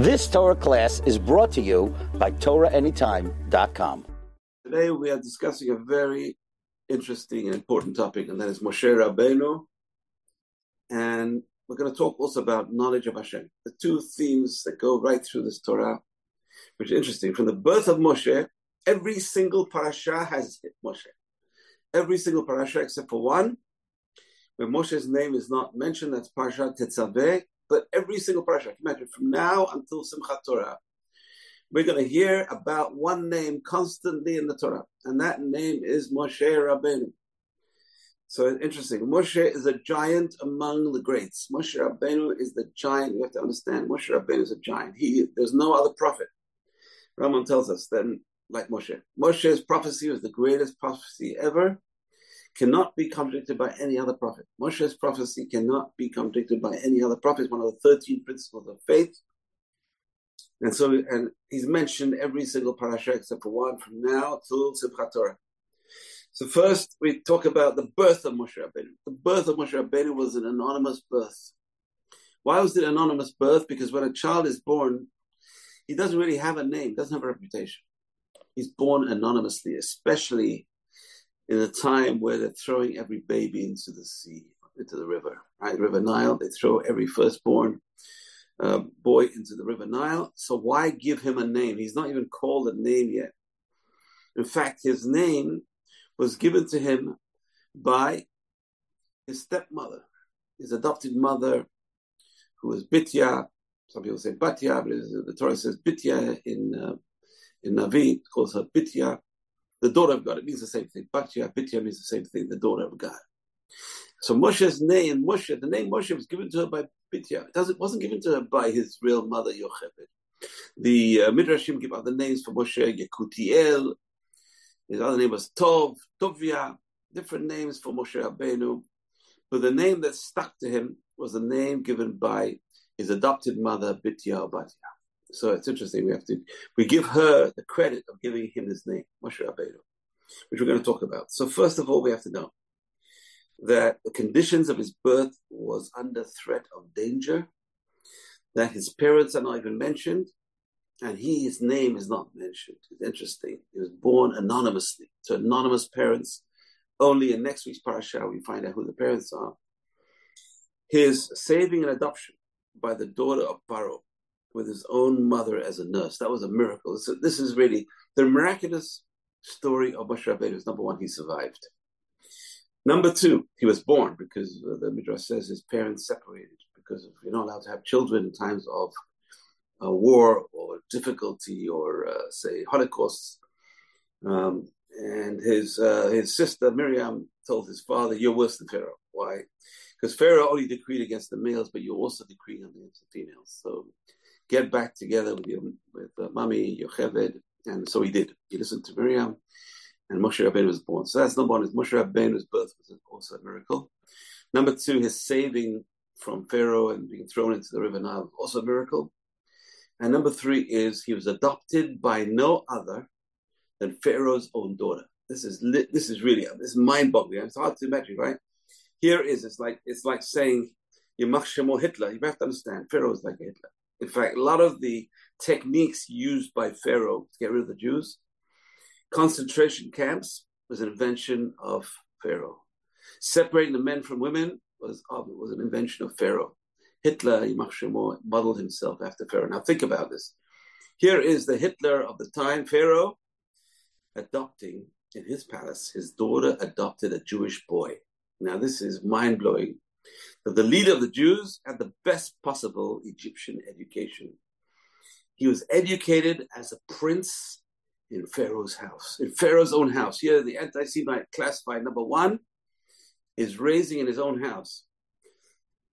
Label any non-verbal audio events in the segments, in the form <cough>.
This Torah class is brought to you by TorahAnytime.com. Today we are discussing a very interesting and important topic, and that is Moshe Rabbeinu. And we're going to talk also about knowledge of Hashem. The two themes that go right through this Torah, which is interesting. From the birth of Moshe, every single parasha has hit Moshe. Every single parasha except for one, where Moshe's name is not mentioned, that's Parashat Tetzaveh, but every single parasha, imagine from now until Simchat Torah, we're going to hear about one name constantly in the Torah, and that name is Moshe Rabbeinu. So it's interesting. Moshe is a giant among the greats. Moshe Rabbeinu is the giant. You have to understand. Moshe Rabbeinu is a giant. He there's no other prophet. Rambam tells us then, like Moshe, Moshe's prophecy was the greatest prophecy ever cannot be contradicted by any other prophet. Moshe's prophecy cannot be contradicted by any other prophet. One of the 13 principles of faith. And so, and he's mentioned every single parasha except for one from now till Simchat Torah. So first, we talk about the birth of Moshe Rabbeinu. The birth of Moshe Rabbeinu was an anonymous birth. Why was it anonymous birth? Because when a child is born, he doesn't really have a name, doesn't have a reputation. He's born anonymously, especially in a time where they're throwing every baby into the sea, into the river, right? River Nile, they throw every firstborn uh, boy into the River Nile. So why give him a name? He's not even called a name yet. In fact, his name was given to him by his stepmother, his adopted mother, who was Bitya. Some people say Batya, but the Torah says Bitya in uh, in Navi, calls her Bitya the daughter of God. It means the same thing. Batya, Bitya means the same thing, the daughter of God. So Moshe's name, Moshe, the name Moshe was given to her by Bitya. It wasn't given to her by his real mother, Yocheved. The uh, Midrashim give other names for Moshe, Yekutiel. His other name was Tov, Tovia, different names for Moshe Rabbeinu. But the name that stuck to him was the name given by his adopted mother, Bitya Batya. So it's interesting. We have to we give her the credit of giving him his name, Moshe Rabbeinu, which we're going to talk about. So first of all, we have to know that the conditions of his birth was under threat of danger, that his parents are not even mentioned, and he, his name is not mentioned. It's interesting. He was born anonymously to anonymous parents. Only in next week's parasha we find out who the parents are. His saving and adoption by the daughter of Paro with his own mother as a nurse. That was a miracle. So this is really the miraculous story of Moshe Rabbeinu. Number one, he survived. Number two, he was born because the Midrash says his parents separated because you're not allowed to have children in times of uh, war or difficulty or uh, say Holocaust. Um, and his uh, his sister Miriam told his father, "You're worse than Pharaoh. Why? Because Pharaoh only decreed against the males, but you're also decreeing against the females. So get back together with your with uh, mommy Yocheved, and so he did. He listened to Miriam, and Moshe Rabbeinu was born. So that's number one. Is Moshe Rabbeinu's birth was also a miracle. Number two, his saving from Pharaoh and being thrown into the river Nile, also a miracle. And number three is he was adopted by no other than Pharaoh's own daughter. This is this is really this is mind-boggling. It's hard to imagine, right? Here is it's like it's like saying Yamach Hitler. You have to understand Pharaoh is like Hitler. In fact, a lot of the techniques used by Pharaoh to get rid of the Jews, concentration camps was an invention of Pharaoh. Separating the men from women was, was an invention of Pharaoh. Hitler, Yimach modeled himself after Pharaoh. Now think about this. Here is the Hitler of the time, Pharaoh, adopting in his palace, his daughter adopted a Jewish boy. Now this is mind blowing that the leader of the Jews had the best possible Egyptian education. He was educated as a prince in Pharaoh's house, in Pharaoh's own house. Here, the anti Semite classified number one is raising in his own house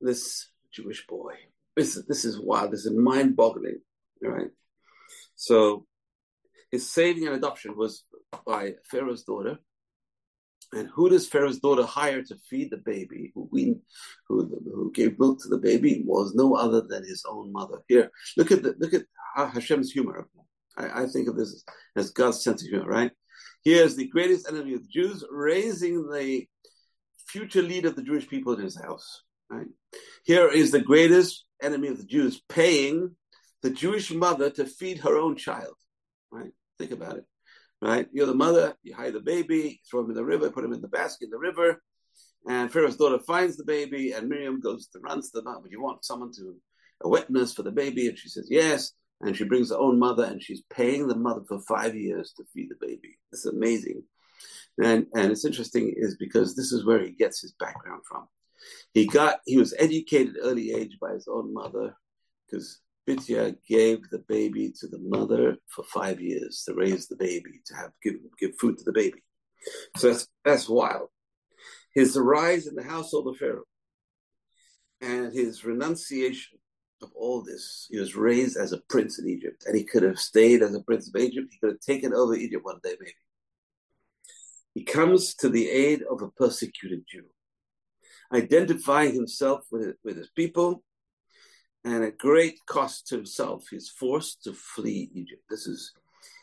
this Jewish boy. This, this is wild. This is mind boggling, right? So, his saving and adoption was by Pharaoh's daughter, and who does Pharaoh's daughter hire to feed the baby? Who, we, who, who gave milk to the baby was no other than his own mother. Here, look at the, look at Hashem's humor. I, I think of this as God's sense of humor, right? Here's the greatest enemy of the Jews raising the future leader of the Jewish people in his house. Right? Here is the greatest enemy of the Jews paying the Jewish mother to feed her own child. Right? Think about it. Right? You're the mother, you hide the baby, throw him in the river, put him in the basket in the river, and Pharaoh's daughter finds the baby, and Miriam goes to runs to the mother. But you want someone to a witness for the baby? And she says, Yes. And she brings her own mother, and she's paying the mother for five years to feed the baby. It's amazing. And and it's interesting is because this is where he gets his background from. He got he was educated early age by his own mother, because Bitya gave the baby to the mother for five years to raise the baby, to have give, give food to the baby. So that's that's wild. His rise in the household of Pharaoh and his renunciation of all this. He was raised as a prince in Egypt, and he could have stayed as a prince of Egypt. He could have taken over Egypt one day, maybe. He comes to the aid of a persecuted Jew, identifying himself with, with his people, and at great cost to himself, he's forced to flee Egypt. This is,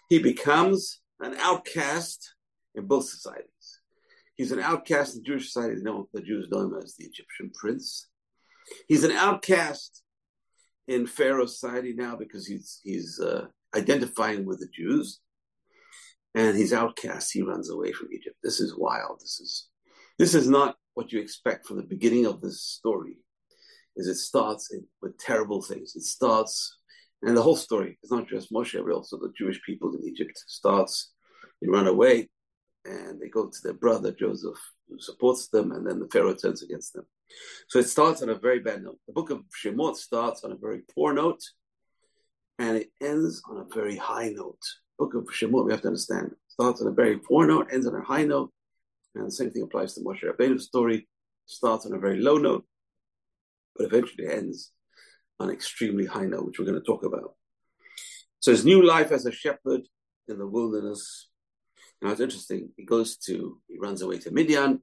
he becomes an outcast in both societies. He's an outcast in Jewish society. Know, the Jews know him as the Egyptian prince. He's an outcast in Pharaoh's society now because he's he's uh, identifying with the Jews, and he's outcast. He runs away from Egypt. This is wild. This is this is not what you expect from the beginning of this story. Is it starts with terrible things. It starts, and the whole story is not just Moshe, but also the Jewish people in Egypt. Starts, they run away, and they go to their brother Joseph, who supports them, and then the Pharaoh turns against them. So it starts on a very bad note. The book of Shemot starts on a very poor note, and it ends on a very high note. Book of Shemot, we have to understand, starts on a very poor note, ends on a high note, and the same thing applies to Moshe Rabbeinu's story. Starts on a very low note, but eventually ends on an extremely high note, which we're going to talk about. So his new life as a shepherd in the wilderness. Now it's interesting. He goes to, he runs away to Midian,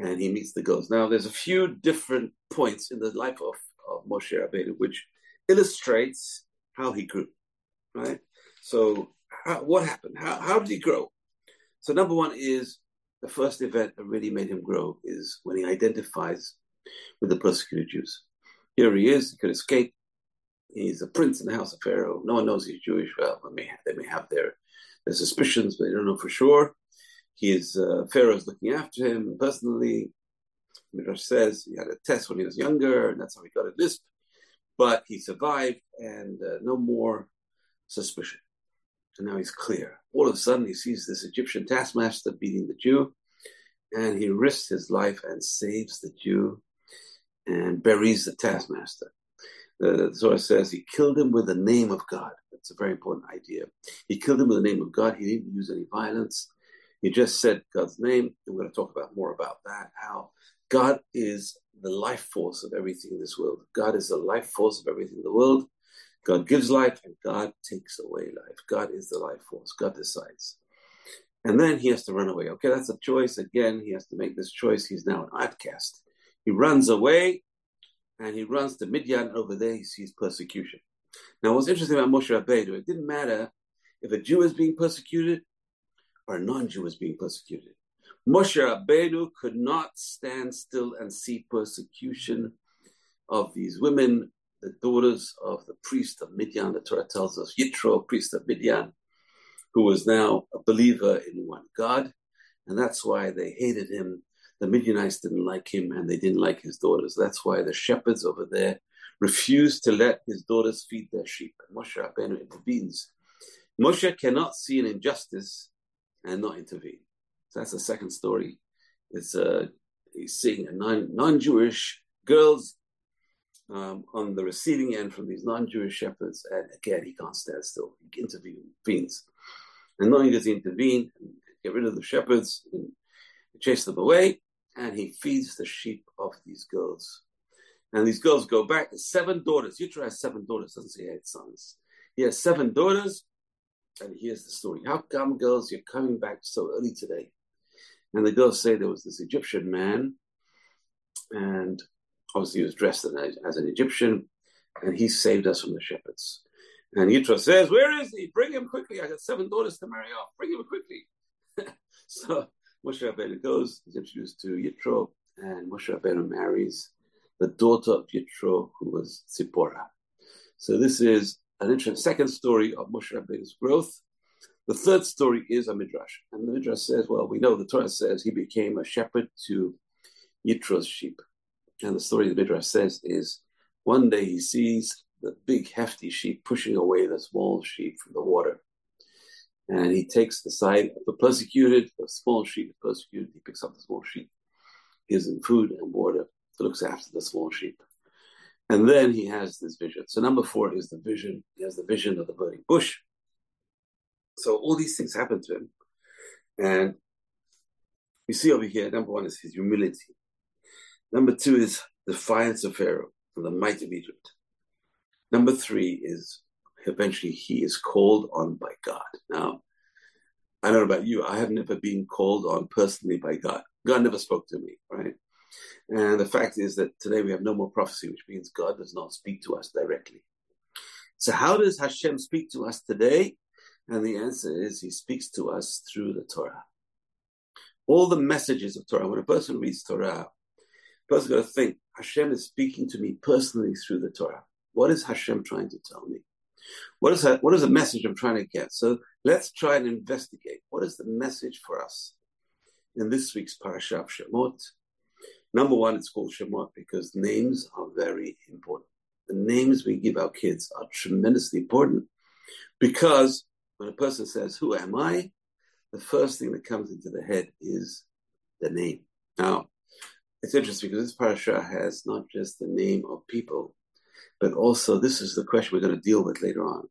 and he meets the girls. Now, there's a few different points in the life of, of Moshe Rabbeinu which illustrates how he grew, right? So, how, what happened? How, how did he grow? So, number one is the first event that really made him grow is when he identifies with the persecuted Jews. Here he is, he could escape. He's a prince in the house of Pharaoh. No one knows he's Jewish. Well, they may have, they may have their, their suspicions, but they don't know for sure. He is uh, Pharaoh's looking after him personally. Midrash says he had a test when he was younger, and that's how he got a lisp. But he survived, and uh, no more suspicion. And now he's clear. All of a sudden, he sees this Egyptian taskmaster beating the Jew, and he risks his life and saves the Jew and buries the taskmaster. The Zohar says he killed him with the name of God. That's a very important idea. He killed him with the name of God. He didn't use any violence. He just said God's name. We're going to talk about more about that. How God is the life force of everything in this world. God is the life force of everything in the world. God gives life and God takes away life. God is the life force. God decides. And then he has to run away. Okay, that's a choice. Again, he has to make this choice. He's now an outcast. He runs away and he runs to Midian. Over there, he sees persecution. Now, what's interesting about Moshe Rabbeinu, it didn't matter if a Jew is being persecuted or a non-Jew was being persecuted. Moshe Rabbeinu could not stand still and see persecution of these women, the daughters of the priest of Midian. The Torah tells us Yitro, priest of Midian, who was now a believer in one God, and that's why they hated him. The Midianites didn't like him, and they didn't like his daughters. That's why the shepherds over there refused to let his daughters feed their sheep. Moshe Rabbeinu intervenes. Moshe cannot see an injustice and not intervene. So that's the second story. It's uh, he's seeing a non non-Jewish girls um, on the receiving end from these non-Jewish shepherds, and again he can't stand still. He intervenes, and not only does he intervene get rid of the shepherds and chase them away, and he feeds the sheep of these girls. And these girls go back. Seven daughters. Yitro has seven daughters. Doesn't say eight sons. He has seven daughters, and here's the story. How come, girls, you're coming back so early today? And the girls say there was this Egyptian man, and obviously he was dressed as an Egyptian, and he saved us from the shepherds. And Yitro says, Where is he? Bring him quickly. I got seven daughters to marry off. Bring him quickly. <laughs> so Moshe Rabbeinu goes, he's introduced to Yitro, and Moshe Rabbeinu marries the daughter of Yitro, who was Zipporah. So this is an interesting second story of Moshe Rabbeinu's growth. The third story is a midrash, and the midrash says, well, we know the Torah says he became a shepherd to Yitro's sheep, and the story the midrash says is one day he sees the big hefty sheep pushing away the small sheep from the water, and he takes the side of the persecuted, the small sheep is persecuted. He picks up the small sheep, gives him food and water, looks after the small sheep. And then he has this vision. So number four is the vision. He has the vision of the burning bush. So all these things happen to him. And we see over here, number one is his humility. Number two is defiance of Pharaoh and the might of Egypt. Number three is eventually he is called on by God. Now, I don't know about you, I have never been called on personally by God. God never spoke to me, right? And the fact is that today we have no more prophecy, which means God does not speak to us directly. So, how does Hashem speak to us today? And the answer is He speaks to us through the Torah. All the messages of Torah, when a person reads Torah, a person got to think Hashem is speaking to me personally through the Torah. What is Hashem trying to tell me? What is that, what is the message I'm trying to get? So let's try and investigate. What is the message for us in this week's parasha of Shemot? Number one, it's called Shemot because names are very important. The names we give our kids are tremendously important because when a person says, Who am I? the first thing that comes into the head is the name. Now, it's interesting because this parasha has not just the name of people, but also this is the question we're going to deal with later on.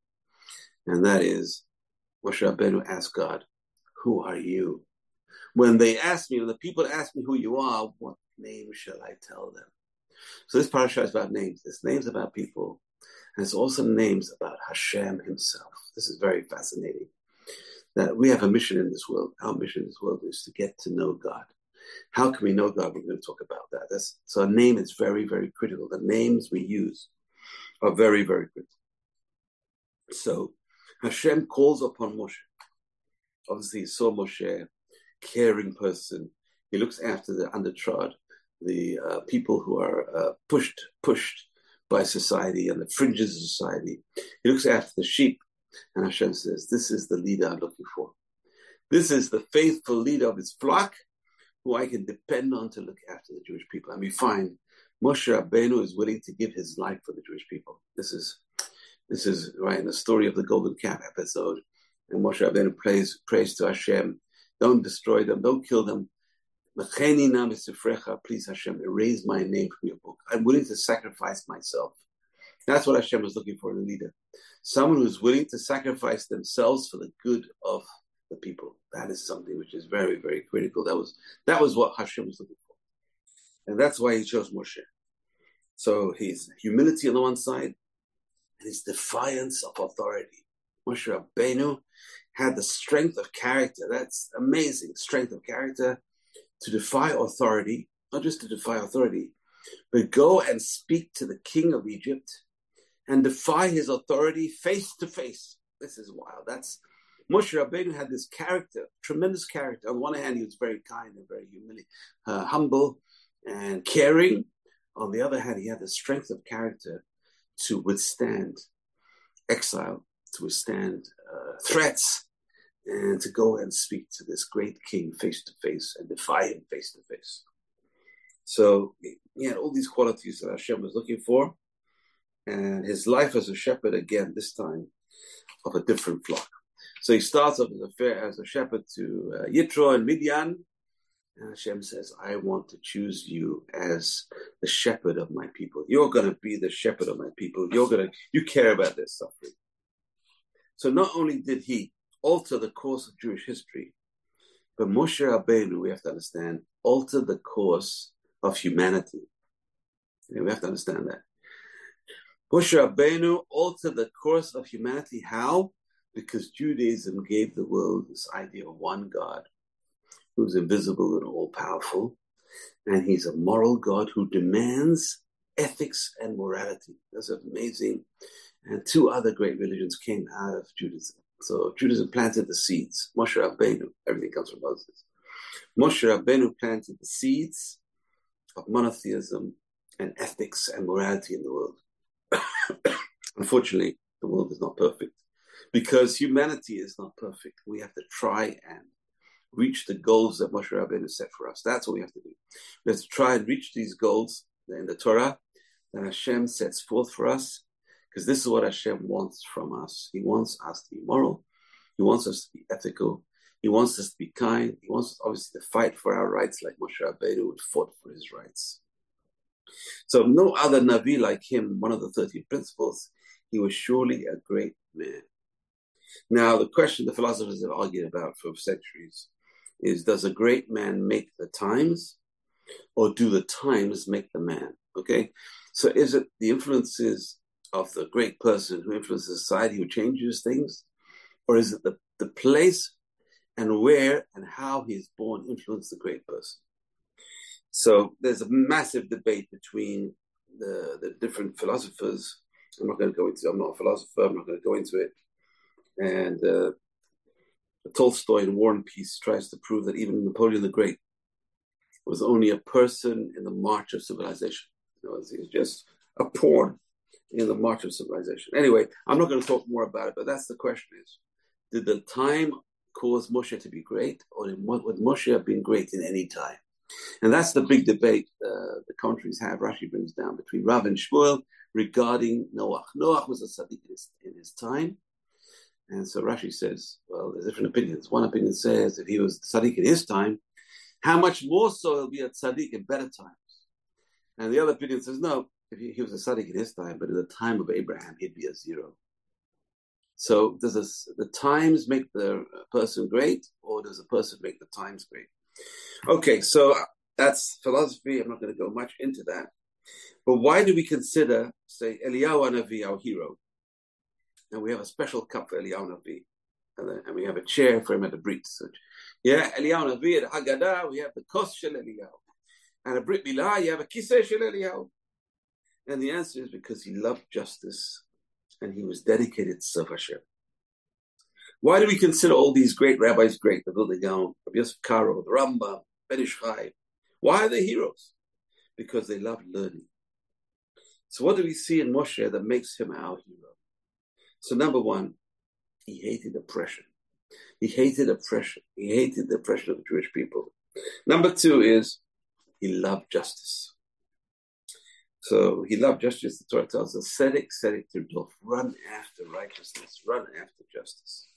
And that is Moshe Rabbeinu asked God, Who are you? When they ask me, when the people ask me who you are, what name shall I tell them? So this parasha is about names. It's names about people, and it's also names about Hashem himself. This is very fascinating. That we have a mission in this world. Our mission in this world is to get to know God. How can we know God? We're going to talk about that. That's, so a name is very, very critical. The names we use are very, very critical. So Hashem calls upon Moshe. Obviously, he saw Moshe, caring person. He looks after the undertrod the uh, people who are uh, pushed pushed by society and the fringes of society. He looks after the sheep, and Hashem says, "This is the leader I'm looking for. This is the faithful leader of his flock, who I can depend on to look after the Jewish people." And we find Moshe Rabbeinu is willing to give his life for the Jewish people. This is this is right in the story of the Golden Calf episode, and Moshe Rabbeinu prays prays to Hashem, "Don't destroy them, don't kill them." Please, Hashem, erase my name from your book. I'm willing to sacrifice myself. That's what Hashem is looking for in a leader. Someone who's willing to sacrifice themselves for the good of the people. That is something which is very, very critical. That was that was what Hashem was looking for. And that's why he chose Moshe. So his humility on the one side, and his defiance of authority. Moshe Rabbeinu had the strength of character. That's amazing strength of character to defy authority, not just to defy authority, but go and speak to the king of Egypt and defy his authority face to face. This is wild. That's Moshe Rabbeinu had this character, tremendous character. On one hand, he was very kind and very humili- uh, humble and caring. On the other hand, he had the strength of character to withstand exile, to withstand uh, threats, and to go and speak to this great king face to face and defy him face to face. So he had all these qualities that Hashem was looking for, and his life as a shepherd again, this time of a different flock. So he starts off as a, as a shepherd to uh, Yitro and Midian, and Hashem says, I want to choose you as the shepherd of my people. You're going to be the shepherd of my people. You're going to, you care about their suffering. So not only did he alter the course of Jewish history. But Moshe Rabbeinu, we have to understand, altered the course of humanity. Yeah, we have to understand that. Moshe Rabbeinu altered the course of humanity. How? Because Judaism gave the world this idea of one God who's invisible and all powerful. And he's a moral God who demands ethics and morality. That's amazing. And two other great religions came out of Judaism so Judaism planted the seeds. Moshe Rabbeinu, everything comes from Moses. Moshe Rabbeinu planted the seeds of monotheism and ethics and morality in the world. <coughs> Unfortunately, the world is not perfect because humanity is not perfect. We have to try and reach the goals that Moshe Rabbeinu set for us. That's what we have to do. We have to try and reach these goals in the Torah that Hashem sets forth for us, because this is what Hashem wants from us. He wants us to be moral. He wants us to be ethical. He wants us to be kind. He wants us obviously to fight for our rights, like Moshe Rabbeinu would fought for his rights. So no other Navi like him, one of the 13 principles, he was surely a great man. Now, the question the philosophers have argued about for centuries is does a great man make the times or do the times make the man? Okay, so is it the influences of the great person who influences society who changes things, or is it the, the place and where and how he is born influence the great person? So there's a massive debate between the, the different philosophers. I'm not going to go into. I'm not a philosopher. I'm not going to go into it. And uh, Tolstoy in War and Peace tries to prove that even Napoleon the Great was only a person in the march of civilization. You know, he's just a pawn in the march of civilization. Anyway, I'm not going to talk more about it, but that's the question: is did the time cause Moshe to be great, or would Moshe have been great in any time? And that's the big debate uh, the countries have. Rashi brings down between Rav and Shmuel regarding Noach. Noach was a tzaddik in his time, and so Rashi says, well, there's different opinions. One opinion says if he was tzaddik in his time, how much more so he'll be a tzaddik in better times. And the other opinion says, no, if he, he was a tzaddik in his time, but in the time of Abraham, he'd be a zero. So does this, the times make the person great, or does the person make the times great? Okay, so that's philosophy. I'm not going to go much into that. But why do we consider, say, Eliyahu Navi our hero? And we have a special cup for Eliyahu Navi, and, and, we have a chair for him at the Brit. So, yeah, Eliyahu Navi at Haggadah, we have the Kos Shel Eliyahu. And a Brit Milah, you have a Kiseh Shel Eliyahu. And the answer is because he loved justice and he was dedicated to serve Hashem. Why do we consider all these great rabbis great? The Vilna Gaon, Rabbi Yosef Karo, the Rambam, Ben Ish Chai. Why are they heroes? Because they loved learning. So what do we see in Moshe that makes him our hero? So number one, he hated oppression. He hated oppression. He hated the oppression of the Jewish people. Number two is he loved justice. So he loved justice. The Torah tells us, "Tzedek, tzedek tirdof." Run after righteousness. Run after justice.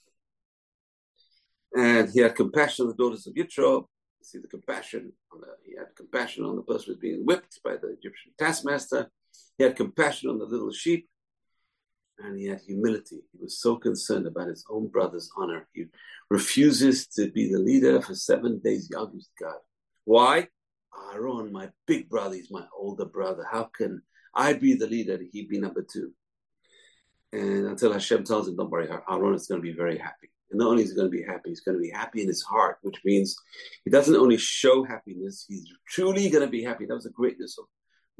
And he had compassion on the daughters of Yitro. See the compassion. The, he had compassion on the person who was being whipped by the Egyptian taskmaster. He had compassion on the little sheep and he had humility. He was so concerned about his own brother's honor. He refuses to be the leader for seven days. He argues with God. Why? Aaron, my big brother, he's my older brother. How can I be the leader and he be number two? And until Hashem tells him, don't worry, Aaron is going to be very happy. And not only is he going to be happy, he's going to be happy in his heart, which means he doesn't only show happiness, he's truly going to be happy. That was the greatness of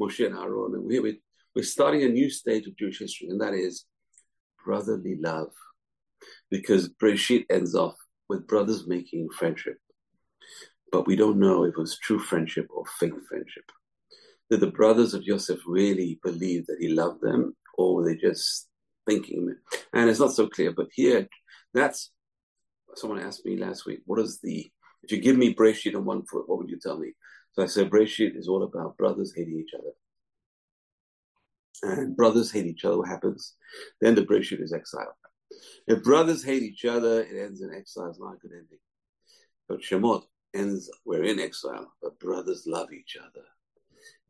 Moshe and Aaron. And here we we're starting a new stage of Jewish history, and that is brotherly love. Because Breshit ends off with brothers making friendship. But we don't know if it was true friendship or fake friendship. Did the brothers of Joseph really believe that he loved them, or were they just thinking? And it's not so clear, but here, that's someone asked me last week, what is the, if you give me Breshit on one foot, what would you tell me? So I said, Breshit is all about brothers hating each other and <clears throat> brothers hate each other, what happens? Then the Breshit is exile. If brothers hate each other, it ends in exile. It's not a good ending. But Shemot ends, we're in exile, but brothers love each other.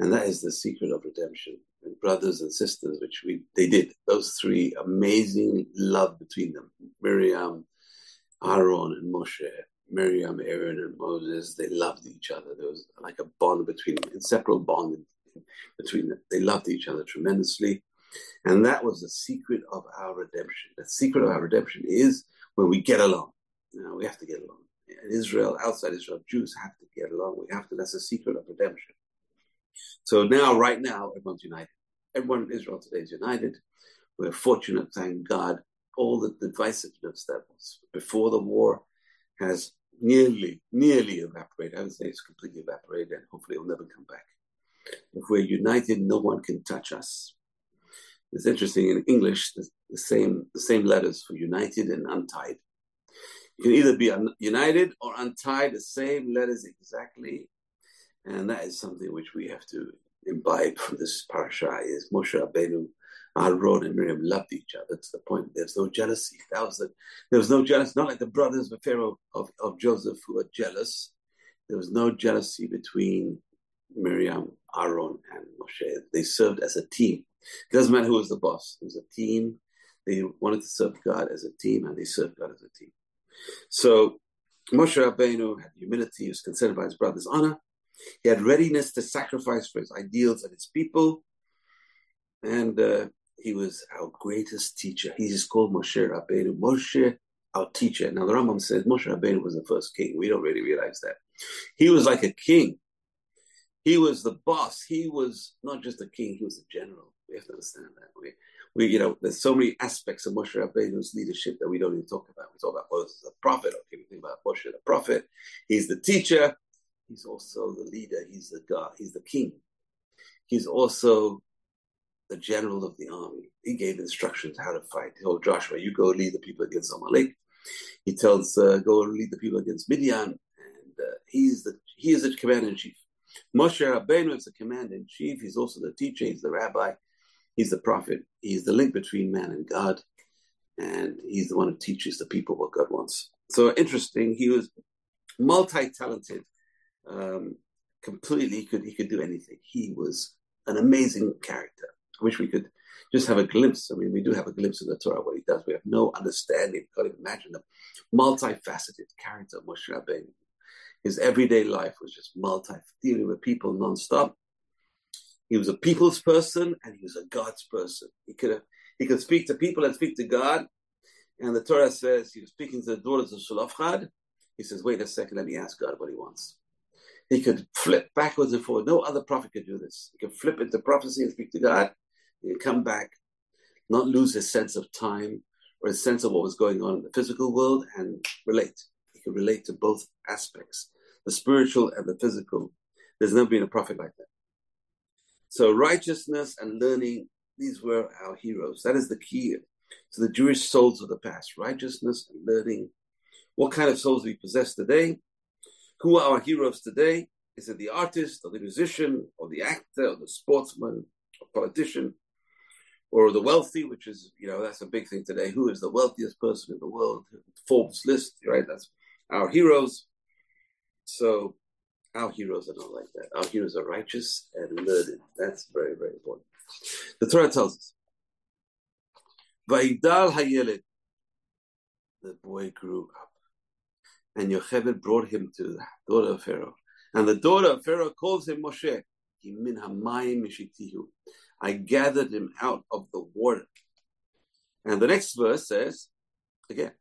And that is the secret of redemption. And brothers and sisters, which we they did, those three amazing love between them. Miriam, Aaron, and Moshe. Miriam, Aaron, and Moses, they loved each other. There was like a bond between them, inseparable bond between them. They loved each other tremendously. And that was the secret of our redemption. The secret of our redemption is when we get along. You know, we have to get along. In Israel, outside Israel, Jews have to get along. We have to. That's the secret of redemption. So now, right now, everyone's united. Everyone in Israel today is united. We're fortunate, thank God. All the divisiveness that was before the war has nearly, nearly evaporated. I would say it's completely evaporated, and hopefully it will never come back. If we're united, no one can touch us. It's interesting in English, the, the same the same letters for united and untied. You can either be un- united or untied, the same letters exactly, and that is something which we have to imbibe from this parasha. Is Moshe Rabbeinu, Aaron, and Miriam loved each other to the point there's no jealousy. That was the, there was no jealousy, not like the brothers of Pharaoh of, of Joseph who were jealous. There was no jealousy between Miriam, Aaron, and Moshe. They served as a team. It doesn't matter who was the boss. It was a team. They wanted to serve God as a team, and they served God as a team. So Moshe Rabbeinu had humility. He was concerned about his brother's honor. He had readiness to sacrifice for his ideals and his people. And uh, he was our greatest teacher. He is called Moshe Rabbeinu. Moshe, our teacher. Now the Rambam says Moshe Rabbeinu was the first king. We don't really realize that. He was like a king. He was the boss. He was not just a king, he was a general. We have to understand that. We, we you know, there's so many aspects of Moshe Rabbeinu's leadership that we don't even talk about. We talk about Moses, the prophet. Okay, we think about Moshe, the prophet. He's the teacher. He's also the leader. He's the God. He's the king. He's also the general of the army. He gave instructions how to fight. He told Joshua, "You go lead the people against Amalek." He tells, uh, "Go lead the people against Midian." And uh, he's the he is the commander in chief. Moshe Rabbeinu is the commander in chief. He's also the teacher. He's the rabbi. He's the prophet. He's the link between man and God. And he's the one who teaches the people what God wants. So interesting. He was multi-talented. Um, completely, he could he could do anything. He was an amazing character. I wish we could just have a glimpse. I mean, we do have a glimpse of the Torah, what he does. We have no understanding. We Can't imagine the multifaceted character of Moshe Rabbeinu. His everyday life was just multi, dealing with people nonstop. He was a people's person and he was a God's person. He could he could speak to people and speak to God. And the Torah says he was speaking to the daughters of Shalafchad. He says, wait a second, let me ask God what he wants. He could flip backwards and forward. No other prophet could do this. He could flip into prophecy and speak to God. He could come back, not lose his sense of time or his sense of what was going on in the physical world and relate. Could relate to both aspects, the spiritual and the physical. There's never been a prophet like that. So righteousness and learning, these were our heroes. That is the key to the Jewish souls of the past. Righteousness and learning. What kind of souls do we possess today? Who are our heroes today? Is it the artist or the musician or the actor or the sportsman or politician or the wealthy, which is, you know, that's a big thing today. Who is the wealthiest person in the world? Forbes list, right? That's our heroes. So our heroes are not like that. Our heroes are righteous and learned. That's very, very important. The Torah tells us, Vaidal Hayeled, the boy grew up. And Yocheved brought him to the daughter of Pharaoh. And the daughter of Pharaoh calls him Moshe. I gathered him out of the water. And the next verse says, again,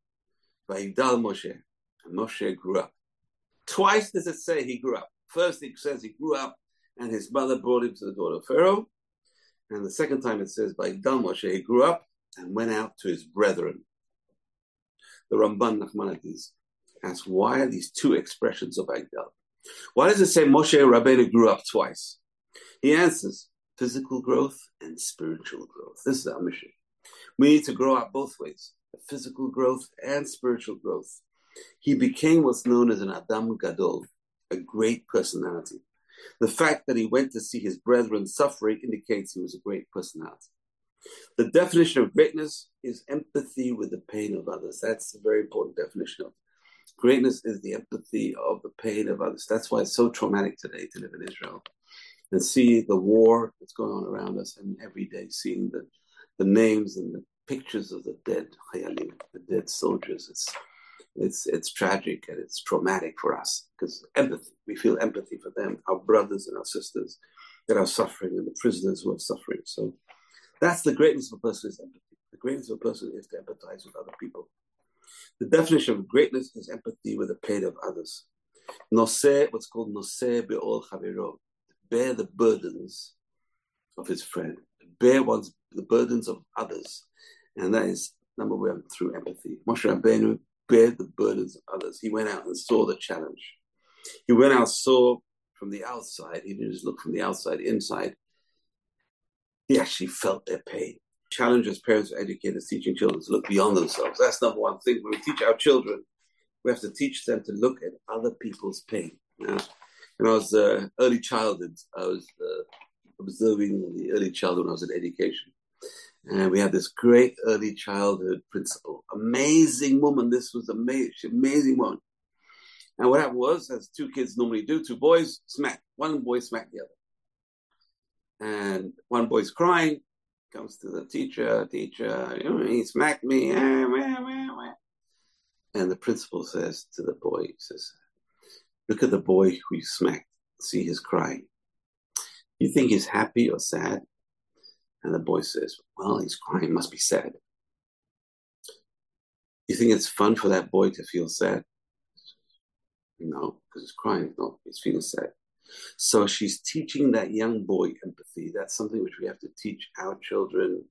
Vaidal Moshe. And Moshe grew up. Twice does it say he grew up. First, it says he grew up and his mother brought him to the daughter of Pharaoh. And the second time it says, Vaidal Moshe, he grew up and went out to his brethren. The Ramban Nachmanides asks, why are these two expressions of Agdal? Why does it say Moshe Rabbeinu grew up twice? He answers, physical growth and spiritual growth. This is our mission. We need to grow up both ways, physical growth and spiritual growth. He became what's known as an Adam Gadol, a great personality. The fact that he went to see his brethren suffering indicates he was a great personality. The definition of greatness is empathy with the pain of others. That's a very important definition of greatness is the empathy of the pain of others. That's why it's so traumatic today to live in Israel and see the war that's going on around us and every day seeing the, the names and the pictures of the dead the dead soldiers. It's it's it's tragic and it's traumatic for us because empathy. We feel empathy for them, our brothers and our sisters that are suffering, and the prisoners who are suffering. So that's the greatness of a person is empathy. The greatness of a person is to empathize with other people. The definition of greatness is empathy with the pain of others. Noseh, what's called noseh be'ol chaviro, bear the burdens of his friend, bear one's the burdens of others, and that is number one through empathy. Moshe Rabbeinu bear the burdens of others. He went out and saw the challenge. He went out, saw from the outside. He didn't just look from the outside inside. He actually felt their pain. challenge as parents or educators teaching children to look beyond themselves. That's number one thing. When we teach our children, we have to teach them to look at other people's pain. Know? When I was uh, early childhood, I was uh, observing the early childhood when I was in education. And we had this great early childhood principal. Amazing woman. This was amazing, amazing woman. And what happened was, as two kids normally do, two boys smack. One boy smack the other. And one boy's crying, comes to the teacher, teacher, you know, he smacked me. Eh, and the principal says to the boy, he says, look at the boy who you smacked, see his crying. You think he's happy or sad? And the boy says, well, he's crying, must be sad. You think it's fun for that boy to feel sad? No, because he's crying. No, he's feeling sad. So she's teaching that young boy empathy. That's something which we have to teach our children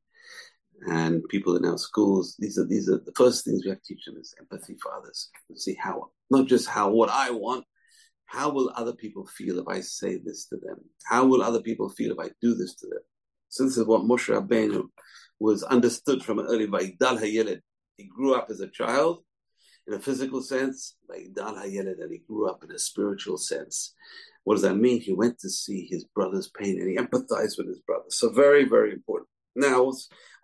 and people in our schools. These are these are the first things we have to teach them is empathy for others. See how not just how what I want, how will other people feel if I say this to them? How will other people feel if I do this to them? So this is what Moshe Rabbeinu was understood from an early Vaidal Hayeled. He grew up as a child in a physical sense, Vaidal Hayeled, and he grew up in a spiritual sense. What does that mean? He went to see his brother's pain and he empathized with his brother. So very, very important. Now,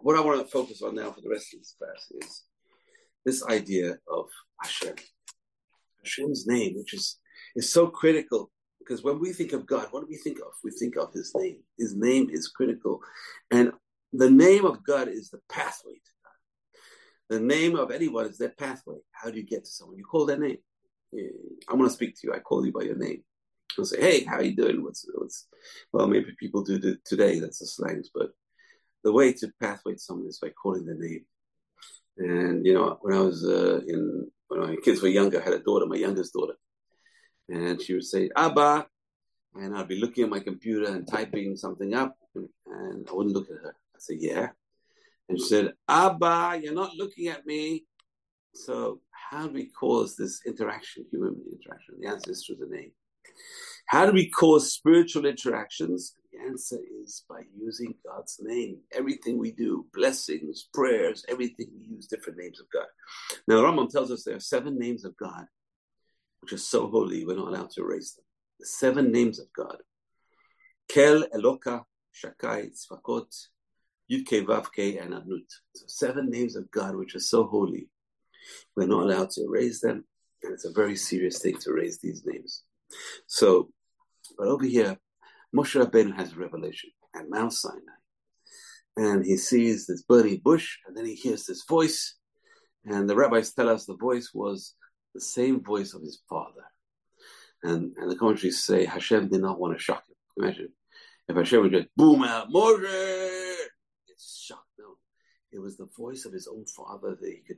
what I want to focus on now for the rest of this class is this idea of Hashem. Hashem's name, which is, is so critical because when we think of God, what do we think of? We think of his name. His name is critical. And the name of God is the pathway to God. The name of anyone is their pathway. How do you get to someone? You call their name. I want to speak to you. I call you by your name. I'll say, hey, how you doing? What's, what's, well, maybe people do today. That's the slangs, but the way to pathway to someone is by calling their name. And, you know, when I was uh, in, when my kids were younger, I had a daughter, my youngest daughter and she would say Abba, and I'd be looking at my computer and typing something up, and I wouldn't look at her. I said, "Yeah," and she said, "Abba, you're not looking at me." So how do we cause this interaction, human interaction? The answer is through the name. How do we cause spiritual interactions? The answer is by using God's name. Everything we do, blessings, prayers, everything we use different names of God. Now, Rambam tells us there are seven names of God which are so holy, we're not allowed to erase them. The seven names of God. Kel, Eloka, Shakai, Tzvakot, Yudke, Vavke, and Adnut. So seven names of God which are so holy. We're not allowed to erase them, and it's a very serious thing to erase these names. So, but over here, Moshe Rabbeinu has a revelation at Mount Sinai. And he sees this burning bush, and then he hears this voice. And the rabbis tell us the voice was the same voice of his father. And, and the commentaries say Hashem did not want to shock him. Imagine if Hashem would just boom out, Moshe! It's shocked. No, it was the voice of his own father that he could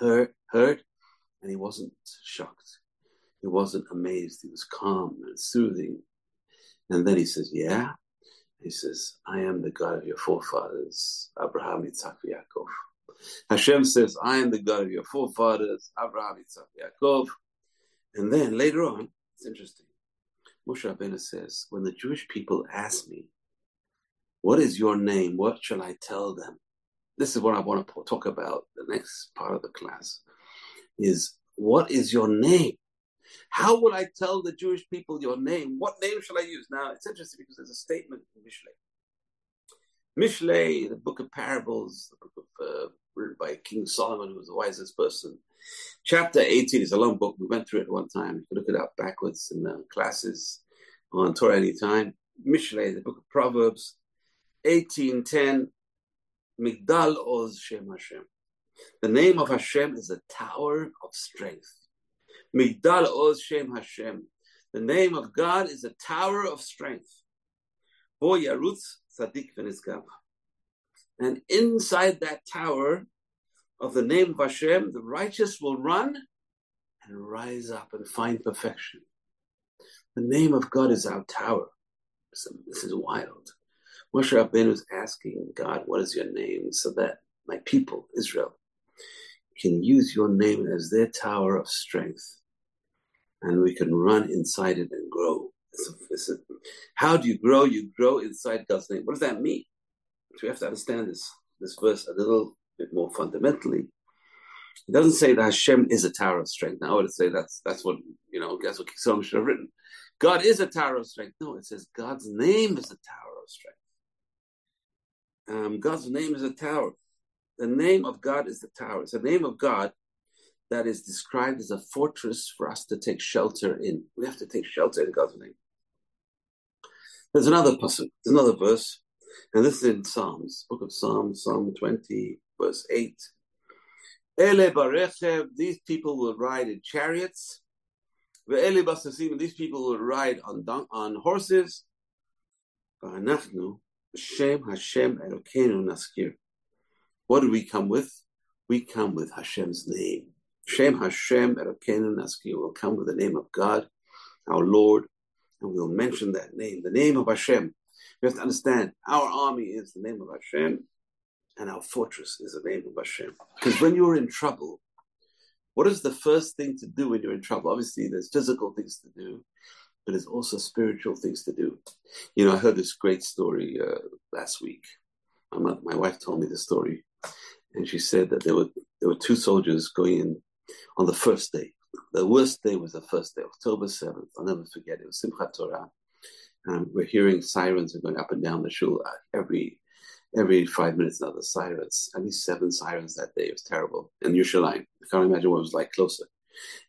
hear, heard, and he wasn't shocked. He wasn't amazed. He was calm and soothing. And then he says, Yeah. He says, I am the God of your forefathers, Abraham, Yitzhak, Yaakov. Hashem says, I am the God of your forefathers, Abraham, Yitzhak, Yaakov. And then later on, it's interesting. Moshe Rabbeinu says, when the Jewish people ask me, what is your name? What shall I tell them? This is what I want to talk about the next part of the class is what is your name? How will I tell the Jewish people your name? What name shall I use? Now, it's interesting because there's a statement in Mishlei. Mishlei, the book of parables, the book of uh, written by King Solomon, who was the wisest person. Chapter 18 is a long book. We went through it one time. You can look it up backwards in the classes on Torah Anytime. Mishlei, the book of Proverbs, 1810, Migdal Oz Shem Hashem. The name of Hashem is a tower of strength. Migdal Oz Shem Hashem. The name of God is a tower of strength. Bo Yarutz Tzadik V'Nizgav. And inside that tower of the name of Hashem, the righteous will run and rise up and find perfection. The name of God is our tower. So This is wild. Moshe Rabbeinu is asking God, what is your name? So that my people, Israel, can use your name as their tower of strength. And we can run inside it and grow. It's how do you grow? You grow inside God's name. What does that mean? So we have to understand this this verse a little bit more fundamentally. It doesn't say that Hashem is a tower of strength. Now I would say that's that's what you know. That's what someone should have written. God is a tower of strength. No, it says God's name is a tower of strength. Um, God's name is a tower. The name of God is the tower. It's the name of God that is described as a fortress for us to take shelter in. We have to take shelter in God's name. There's another pasuk, there's another verse, and this is in Psalms, book of Psalms, Psalm 20, verse 8. Ele barechev, these people will ride in chariots. Ve'ele basasim, these people will ride on on horses. Va'anachnu, Shem Hashem Elokeinu naskir. What do we come with? We come with Hashem's name. Shem Hashem Elokeinu naskir. We'll come with the name of God, our Lord, and we'll mention that name, the name of Hashem. We have to understand our army is the name of Hashem, and our fortress is the name of Hashem. Because when you're in trouble, what is the first thing to do when you're in trouble? Obviously, there's physical things to do, but there's also spiritual things to do. You know, I heard this great story uh, last week. My, my wife told me the story, and she said that there were there were two soldiers going in on the first day. The worst day was the first day, October seventh. I'll never forget. It was Simchat Torah. Um, we're hearing sirens are going up and down the shul uh, every every five minutes. Now the sirens, at least seven sirens that day. It was terrible. And Yerushalayim, I can't imagine what it was like closer.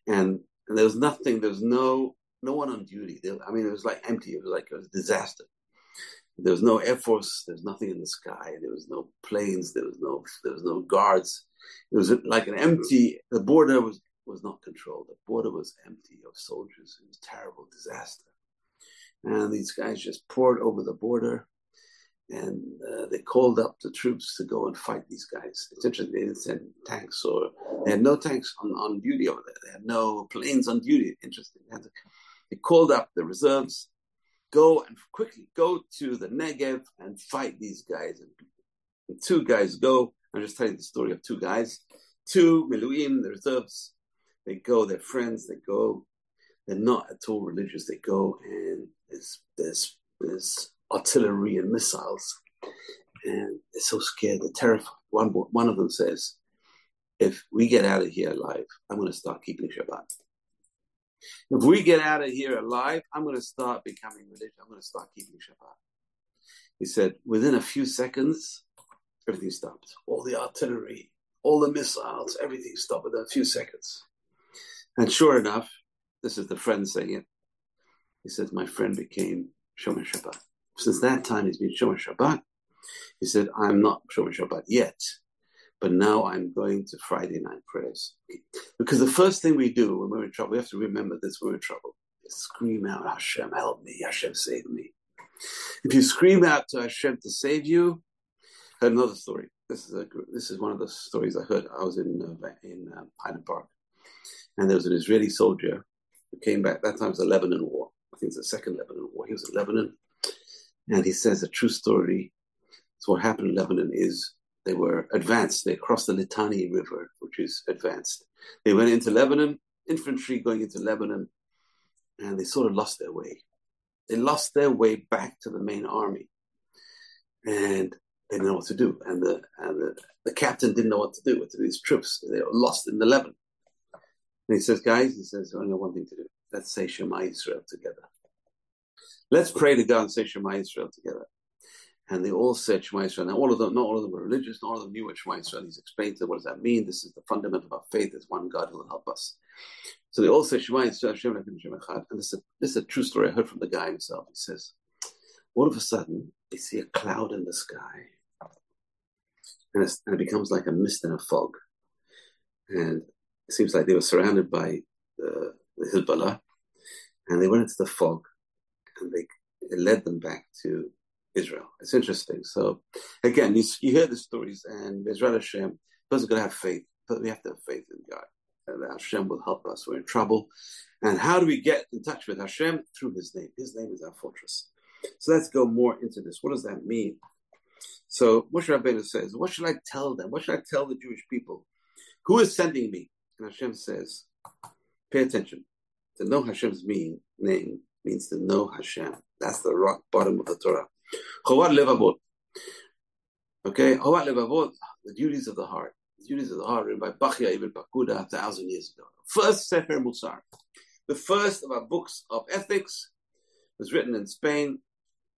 And, and there was nothing. There was no no one on duty. There, I mean, it was like empty. It was like it a disaster. There was no air force. There was nothing in the sky. There was no planes. There was no there was no guards. It was like an empty. The border was was not controlled. The border was empty of soldiers. It was a terrible disaster. And these guys just poured over the border and uh, they called up the troops to go and fight these guys. It's interesting, they didn't send tanks or they had no tanks on, on duty over there. They had no planes on duty. Interesting. They, to, they called up the reserves, go and quickly go to the Negev and fight these guys. And, two guys go. I'm just telling the story of two guys. Two Miluim, the reserves, they go, they're friends, they go. They're not at all religious. They go and there's, there's, there's artillery and missiles. And they're so scared, they're terrified. One, one of them says, if we get out of here alive, I'm going to start keeping Shabbat. If we get out of here alive, I'm going to start becoming religious. I'm going to start keeping Shabbat. He said, within a few seconds, everything stopped. All the artillery, all the missiles, everything stopped within a few seconds. And sure enough, this is the friend saying it. He says, My friend became Shomer Shabbat. Since that time, he's been Shomer Shabbat. He said, I'm not Shomer Shabbat yet, but now I'm going to Friday night prayers. Because the first thing we do when we're in trouble, we have to remember this we're in trouble. Scream out, Hashem, help me, Hashem, save me. If you scream out to Hashem to save you, another story. This is a this is one of the stories I heard. I was in uh, in uh, Highland Park, and there was an Israeli soldier who came back. That time was the Lebanon War. I think it's the second Lebanon War. He was in Lebanon, and he says a true story. So what happened in Lebanon is they were advanced. They crossed the Litani River, which is advanced. They went into Lebanon, infantry going into Lebanon, and they sort of lost their way. They lost their way back to the main army, and they didn't know what to do. And the and the, the captain didn't know what to do with these troops. They were lost in the Lebanon. And he says, guys, he says, only one thing to do. Let's say Shema Israel together. Let's pray to God and say Shema Israel together. And they all said Shema Israel. Now, all of them, not all of them were religious, not all of them knew what Shema Israel He's explained to them what does that mean. This is the fundament of our faith. There's one God who will help us. So they all said Shema Israel, Shem And this is, a, this is a true story I heard from the guy himself. He says, all of a sudden, they see a cloud in the sky. And, and it becomes like a mist and a fog. And it seems like they were surrounded by the, the Hezbollah. And they went into the fog and they it led them back to Israel. It's interesting. So again, you, you hear the stories, and Israel Hashem, person going to have faith, but we have to have faith in God. And Hashem will help us. We're in trouble. And how do we get in touch with Hashem? Through His name. His name is our fortress. So let's go more into this. What does that mean? So Moshe Rabbeinu says, What should I tell them? What should I tell the Jewish people? Who is sending me? And Hashem says, Pay attention. To know Hashem's mean, name means to know Hashem. That's the rock bottom of the Torah. Chovat levavot. Okay, the duties of the heart. The duties of the heart written by Bachya ibn Pakuda a thousand years ago. First Sefer Musar. The first of our books of ethics was written in Spain.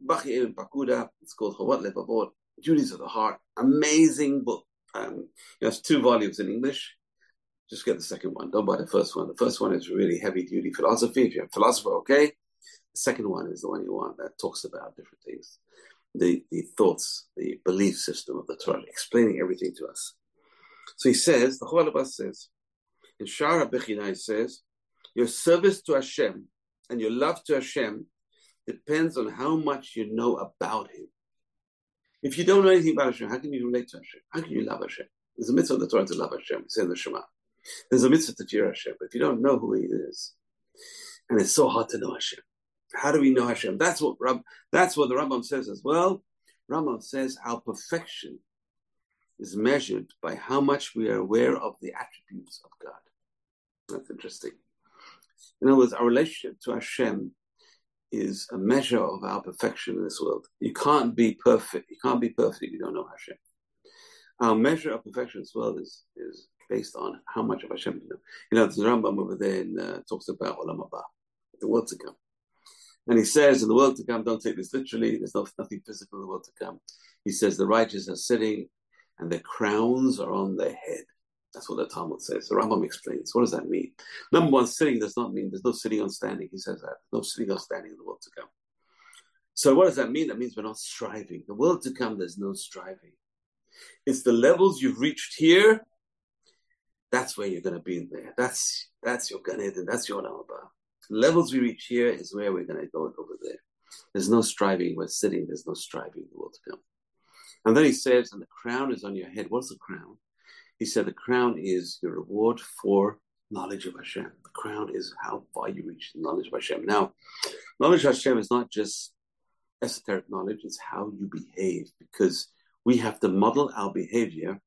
Bachya ibn Pakuda. It's called Chovat Levavot, Duties of the Heart. Amazing book. Um, it has two volumes in English. Just get the second one. Don't buy the first one. The first one is really heavy duty philosophy. If you're a philosopher, okay. The second one is the one you want that talks about different things, the, the thoughts, the belief system of the Torah, explaining everything to us. So he says, the Cholabas says, in Shaar Habechina, he says, your service to Hashem and your love to Hashem depends on how much you know about Him. If you don't know anything about Hashem, how can you relate to Hashem? How can you love Hashem? There's a mitzvah of the Torah to love Hashem. It's in the Shema. There's a mitzvah to fear Hashem. But if you don't know who He is, and it's so hard to know Hashem, how do we know Hashem? That's what Rab, that's what the Rambam says as well. Rambam says our perfection is measured by how much we are aware of the attributes of God. That's interesting. In other words, our relationship to Hashem is a measure of our perfection in this world. You can't be perfect. You can't be perfect if you don't know Hashem. Our measure of perfection this world is, is based on how much of Hashem you know. You know, the Rambam over there in, uh, talks about Olam Haba, the world to come. And he says, in the world to come, don't take this literally, there's no, nothing physical in the world to come. He says, the righteous are sitting and their crowns are on their head. That's what the Talmud says. The Rambam explains. What does that mean? Number one, sitting does not mean there's no sitting on standing. He says that. No sitting on standing in the world to come. So what does that mean? That means we're not striving. The world to come, there's no striving. It's the levels you've reached here. That's where you're going to be in there. That's that's your Gan Eden. That's your Nalba. Levels we reach here is where we're going to go over there. There's no striving. We're sitting. There's no striving in the world to come. And then he says, and the crown is on your head. What's the crown? He said the crown is your reward for knowledge of Hashem. The crown is how far you reach the knowledge of Hashem. Now, knowledge of Hashem is not just esoteric knowledge, it's how you behave because we have to model our behavior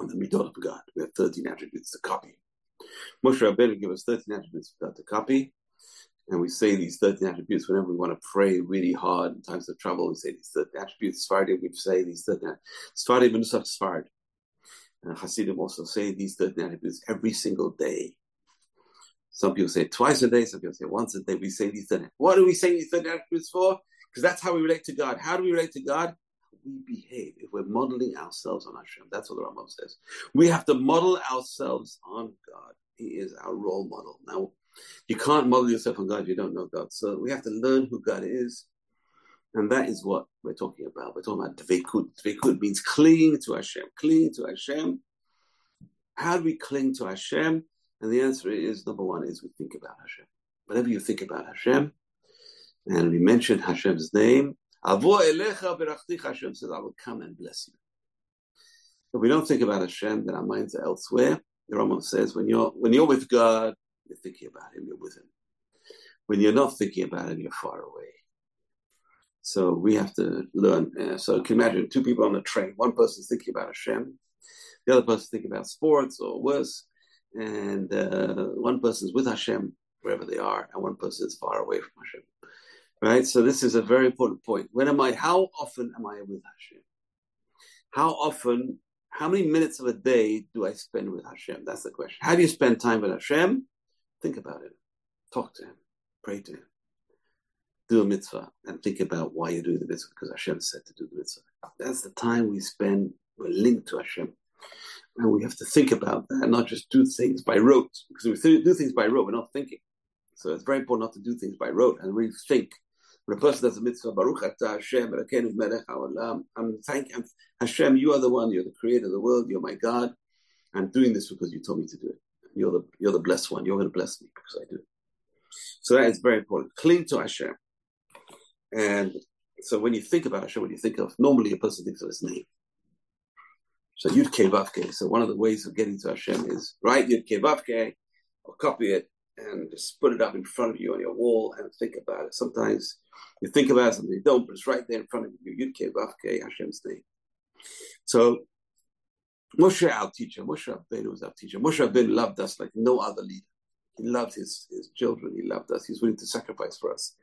on the midot of God. We have 13 attributes to copy. Moshe Rabbeinu gave us 13 attributes to copy. And we say these 13 attributes whenever we want to pray really hard in times of trouble. We say these 13 attributes. Sephardim, we say these 13 Sephardim, Menusach Sfard. And Hasidim also say these 13 attributes every single day. Some people say twice a day, some people say once a day. We say these 13. What do we say these 13 attributes for? Because that's how we relate to God. How do we relate to God? We behave if we're modeling ourselves on Hashem. That's what the Rambam says. We have to model ourselves on God. He is our role model. Now, you can't model yourself on God if you don't know God. So we have to learn who God is and that is what we're talking about. We're talking about dvekut. Dvekut means clinging to Hashem. Clinging to Hashem. How do we cling to Hashem? And the answer is number one is we think about Hashem. Whenever you think about Hashem, and we mention Hashem's name, Avo elecha berachti Hashem says, I will come and bless you. If we don't think about Hashem, then our minds are elsewhere. The Rambam says, when you're when you're with God, you're thinking about Him, you're with Him. When you're not thinking about Him, you're far away. So we have to learn. Uh, so you can imagine two people on a train. One person's thinking about Hashem, the other person's thinking about sports or worse, and uh, one person's with Hashem wherever they are, and one person is far away from Hashem. Right. So this is a very important point. When am I? How often am I with Hashem? How often? How many minutes of a day do I spend with Hashem? That's the question. How do you spend time with Hashem? Think about it. Talk to Him. Pray to Him do a mitzvah and think about why you're doing the mitzvah because Hashem said to do the mitzvah. That's the time we spend, we're linked to Hashem. And we have to think about that, not just do things by rote, because if we do things by rote, we're not thinking. So it's very important not to do things by rote and really think. When a person does a mitzvah, Baruch Atah Hashem, Melech Haolam, I'm thank Hashem, you are the one, you're the creator of the world, you're my God. I'm doing this because you told me to do it. You're the, you're the blessed one. You're going to bless me because I do it. So that is very important. Cling to Hashem. And so when you think about Hashem, when you think of, normally a person thinks of his name. So Yud Kevavke. So one of the ways of getting to Hashem is write Yud Kevavke or copy it and just put it up in front of you on your wall and think about it. Sometimes you think about sometimes you don't, but it's right there in front of you. Yud Kevavke, Hashem's name. So Moshe, our teacher, Moshe Rabbeinu was our teacher. Moshe Rabbeinu loved us like no other leader. He loved his, his children. He loved us. He's willing to sacrifice for us.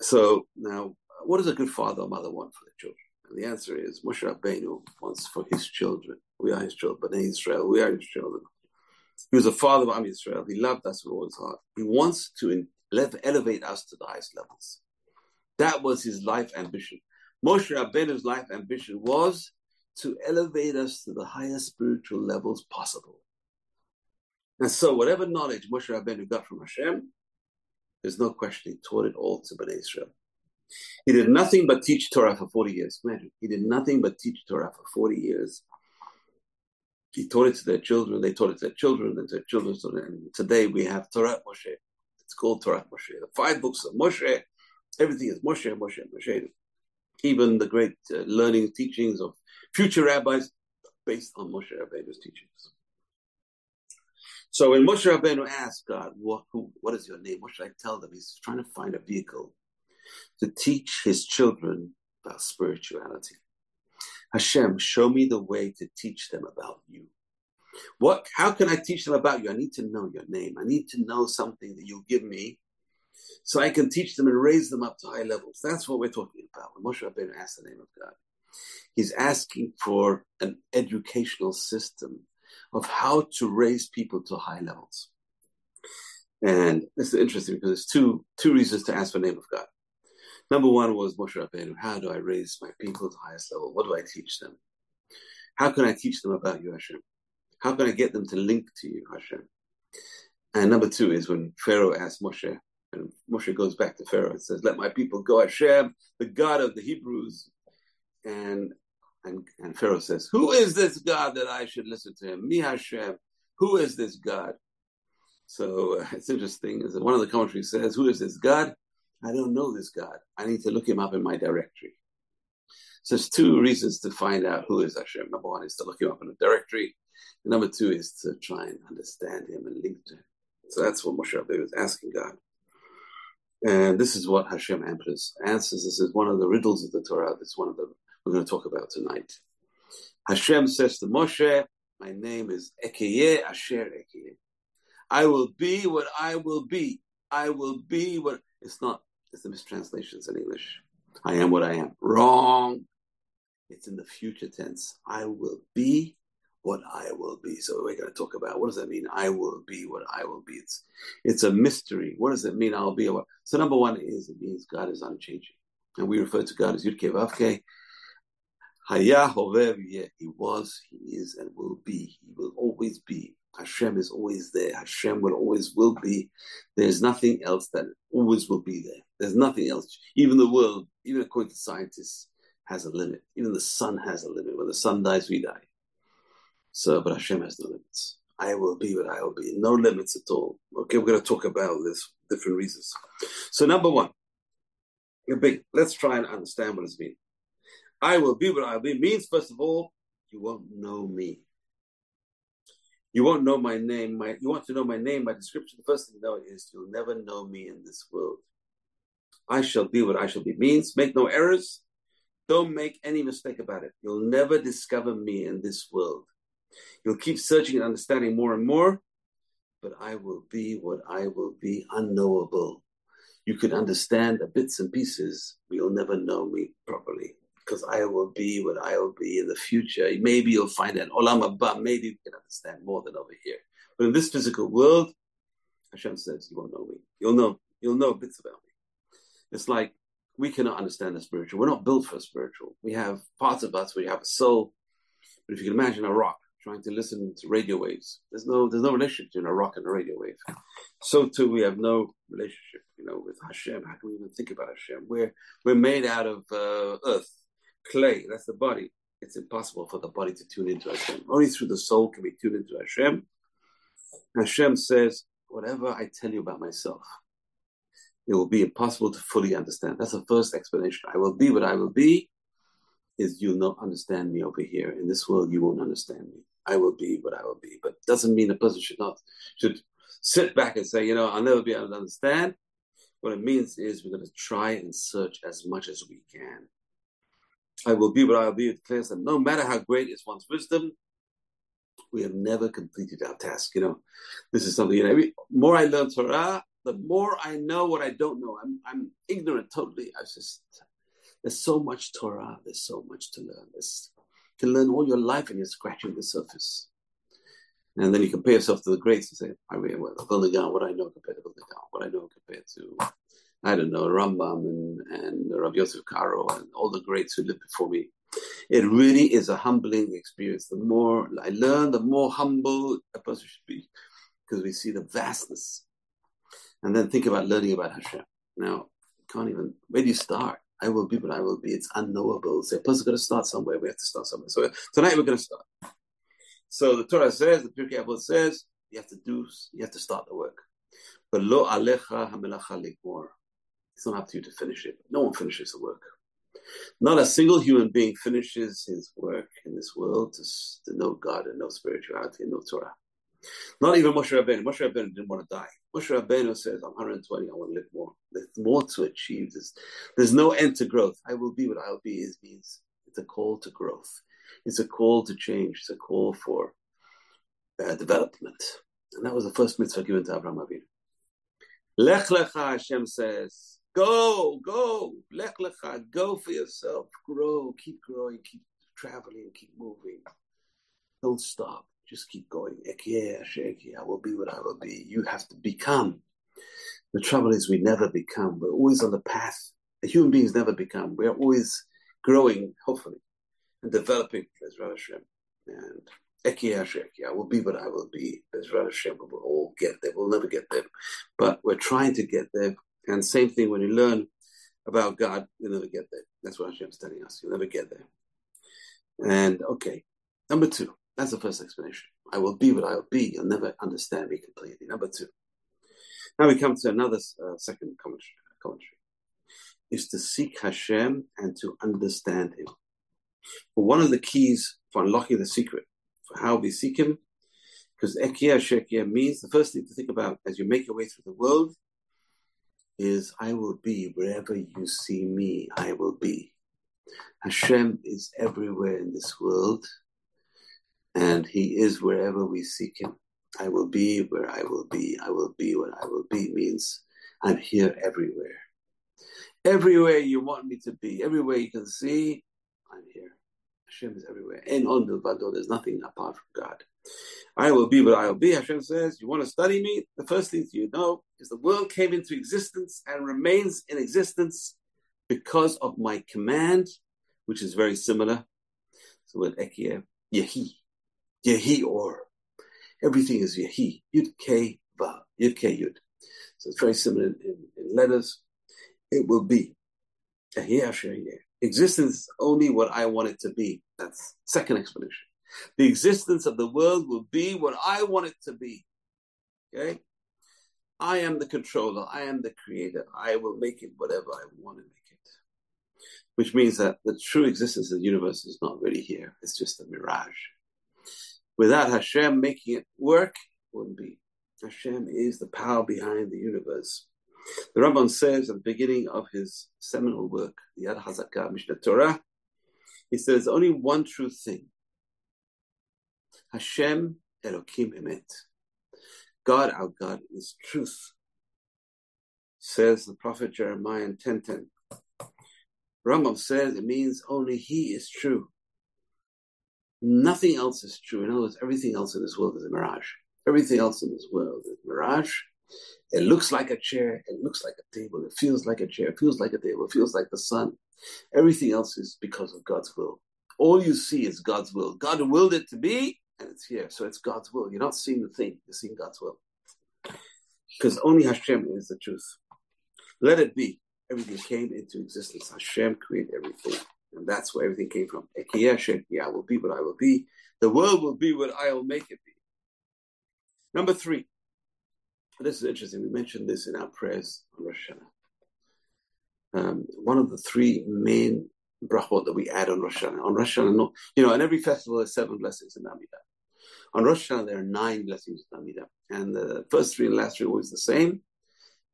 So now, what does a good father or mother want for their children? And the answer is Moshe Rabbeinu wants for his children. We are his children, but in Israel, we are his children. He was a father of Am Israel. He loved us with all his heart. He wants to elevate us to the highest levels. That was his life ambition. Moshe Rabbeinu's life ambition was to elevate us to the highest spiritual levels possible. And so, whatever knowledge Moshe Rabbeinu got from Hashem, there's no question he taught it all to Bnei Israel. He did nothing but teach Torah for 40 years. Imagine, he did nothing but teach Torah for 40 years. He taught it to their children, they taught it to their children, and their children. And today we have Torah Moshe. It's called Torah Moshe. The five books of Moshe, everything is Moshe, Moshe, Moshe. Even the great uh, learning teachings of future rabbis based on Moshe Rabbeinu's teachings. So when Moshe Rabbeinu asked God, what, who, what is your name? What should I tell them? He's trying to find a vehicle to teach his children about spirituality. Hashem, show me the way to teach them about you. What? How can I teach them about you? I need to know your name. I need to know something that you give me, so I can teach them and raise them up to high levels. That's what we're talking about. When Moshe Rabbeinu asked the name of God, he's asking for an educational system of how to raise people to high levels. And this is interesting because there's two two reasons to ask for the name of God. Number one was Moshe Rabbeinu. How do I raise my people to the highest level? What do I teach them? How can I teach them about you, Hashem? How can I get them to link to you, Hashem? And number two is when Pharaoh asked Moshe, and Moshe goes back to Pharaoh and says, Let my people go, Hashem, the God of the Hebrews. And and, and Pharaoh says, Who is this God that I should listen to him? Me Hashem. Who is this God? So uh, it's interesting. Is that one of the commentaries says, Who is this God? I don't know this God. I need to look him up in my directory. So there's two reasons to find out who is Hashem. Number one is to look him up in the directory. Number two is to try and understand him and link to him. So that's what Moshe Rabbeinu was asking God. And this is what Hashem answers. This is one of the riddles of the Torah. This is one of the we're going to talk about tonight. Hashem says to Moshe, My name is Ekeye Asher Ekeye. I will be what I will be. I will be what it's not it's the mistranslations in English. I am what I am. Wrong. It's in the future tense. I will be what I will be. So we're going to talk about what does that mean? I will be what I will be. It's it's a mystery. What does it mean? I'll be what? So number one is it means God is unchanging, and we refer to God as Yudke Vavke. Haya He was, He is, and will be. He will always be. Hashem is always there. Hashem will always will be. There's nothing else that always will be there. There's nothing else. Even the world, even according to scientists, has a limit. Even the sun has a limit. When the sun dies, we die. So, but Hashem has no limits. I will be what I will be. No limits at all. Okay, we're going to talk about this different reasons. So, number one, big. Let's try and understand what it means. I will be what I will be means, first of all, you won't know me. You won't know my name. My, you want to know my name, my description. The first thing to know is you'll never know me in this world. I shall be what I shall be means make no errors. Don't make any mistake about it. You'll never discover me in this world. You'll keep searching and understanding more and more, but I will be what I will be unknowable. You can understand the bits and pieces, but you'll never know me properly because I will be what I will be in the future. Maybe you'll find an olam haba. Maybe you can understand more than over here. But in this physical world, Hashem says, you won't know me. You'll know. You'll know bits about me. It's like we cannot understand the spiritual. We're not built for spiritual. We have parts of us where you have a soul. But if you can imagine a rock trying to listen to radio waves, there's no there's no relationship between a rock and a radio wave. So too, we have no relationship, you know, with Hashem. How can we even think about Hashem? We're we're made out of uh, earth clay, that's the body, it's impossible for the body to tune into Hashem. Only through the soul can we tune into Hashem. Hashem says, whatever I tell you about myself, it will be impossible to fully understand. That's the first explanation. I will be what I will be, is you'll not understand me over here. In this world, you won't understand me. I will be what I will be. But doesn't mean a person should not should sit back and say, you know, I'll never be able to understand. What it means is we're going to try and search as much as we can. I will be what I will be, it declares that no matter how great is one's wisdom, we have never completed our task. You know, this is something, you know, more I learn Torah, the more I know what I don't know. I'm, I'm ignorant totally. I just, There's so much Torah. There's so much to learn. There's, you can learn all your life and you're scratching the surface. And then you compare yourself to the greats and say, I mean, well, Vilna Gaon, what I know compared to Vilna Gaon, what I know compared to, I don't know, Rambam and, and Rav Yosef Karo and all the greats who lived before me. It really is a humbling experience. The more I learn, the more humble a person should be because we see the vastness. And then think about learning about Hashem. Now, can't even, where do you start? I will be, but I will be. It's unknowable. So a person's got to start somewhere. We have to start somewhere. So tonight we're going to start. So the Torah says, the Pirkei Avot says, you have to do, you have to start the work. But lo alecha hamelacha. It's not up to you to finish it. No one finishes the work. Not a single human being finishes his work in this world to, to know God and know spirituality and know Torah. Not even Moshe Rabbeinu. Moshe Rabbeinu didn't want to die. Moshe Rabbeinu says, I'm 120, I want to live more. There's more to achieve. There's, there's no end to growth. I will be what I will be is means it's a call to growth. It's a call to change. It's a call for uh, development. And that was the first mitzvah given to Abraham Avinu. Lech lecha, Hashem says, go, go, lech lecha, go for yourself, grow, keep growing, keep traveling, keep moving. Don't stop. Just keep going. I will be what I will be. You have to become. The trouble is we never become. We're always on the path. The human beings never become. We're always growing, hopefully, and developing Bezrat Hashem. And I will be what I will be. Bezrat Hashem, we'll all get there. We'll never get there. But we're trying to get there. And same thing when you learn about God, you'll never get there. That's what Hashem's telling us. You'll never get there. And okay, number two. That's the first explanation. I will be what I will be. You'll never understand me completely. Number two. Now we come to another uh, second commentary, commentary. Is to seek Hashem and to understand Him. But one of the keys for unlocking the secret for how we seek Him, because Ekia Shekia means the first thing to think about as you make your way through the world is I will be wherever you see me, I will be. Hashem is everywhere in this world and he is wherever we seek him. I will be where I will be. I will be what I will be means I'm here everywhere. Everywhere you want me to be, everywhere you can see, I'm here. Hashem is everywhere. And on the Vado, there's nothing apart from God. I will be what I will be. Hashem says, You want to study me? The first thing you know is the world came into existence and remains in existence because of my command, which is very similar. So with Ekia, Yehi, Yehi or. Everything is Yehi. Yud K Va. Yud K Yud. So it's very similar in, in, in letters. It will be. Existence is only what I want it to be. That's second explanation. The existence of the world will be what I want it to be. Okay? I am the controller. I am the creator. I will make it whatever I want to make it. Which means that the true existence of the universe is not really here. It's just a mirage. Without Hashem making it work, it wouldn't be. Hashem is the power behind the universe. The Rambam says at the beginning of his seminal work, the Yad Hazakah Mishneh Torah, he says only one true thing. Hashem Elokim Emet. God, our God, is truth. Says the prophet Jeremiah in 10.10. Rambam says it means only he is true. Nothing else is true. In other words, everything else in this world is a mirage. Everything else in this world is a mirage. It looks like a chair. It looks like a table. It feels like a chair. It feels like a table. It feels like the sun. Everything else is because of God's will. All you see is God's will. God willed it to be, and it's here. So it's God's will. You're not seeing the thing. You're seeing God's will. Because only Hashem is the truth. Let it be. Everything came into existence. Hashem created everything. And that's where everything came from. I will be what I will be. The world will be what I will make it be. Number three. This is interesting. We mentioned this in our prayers on Rosh Hashanah. Um, one of the three main brachot that we add on Rosh Hashanah. On Rosh Hashanah, you know, in every festival there's seven blessings in Amidah. On Rosh Hashanah there are nine blessings in Amidah, and the first three and last three are always the same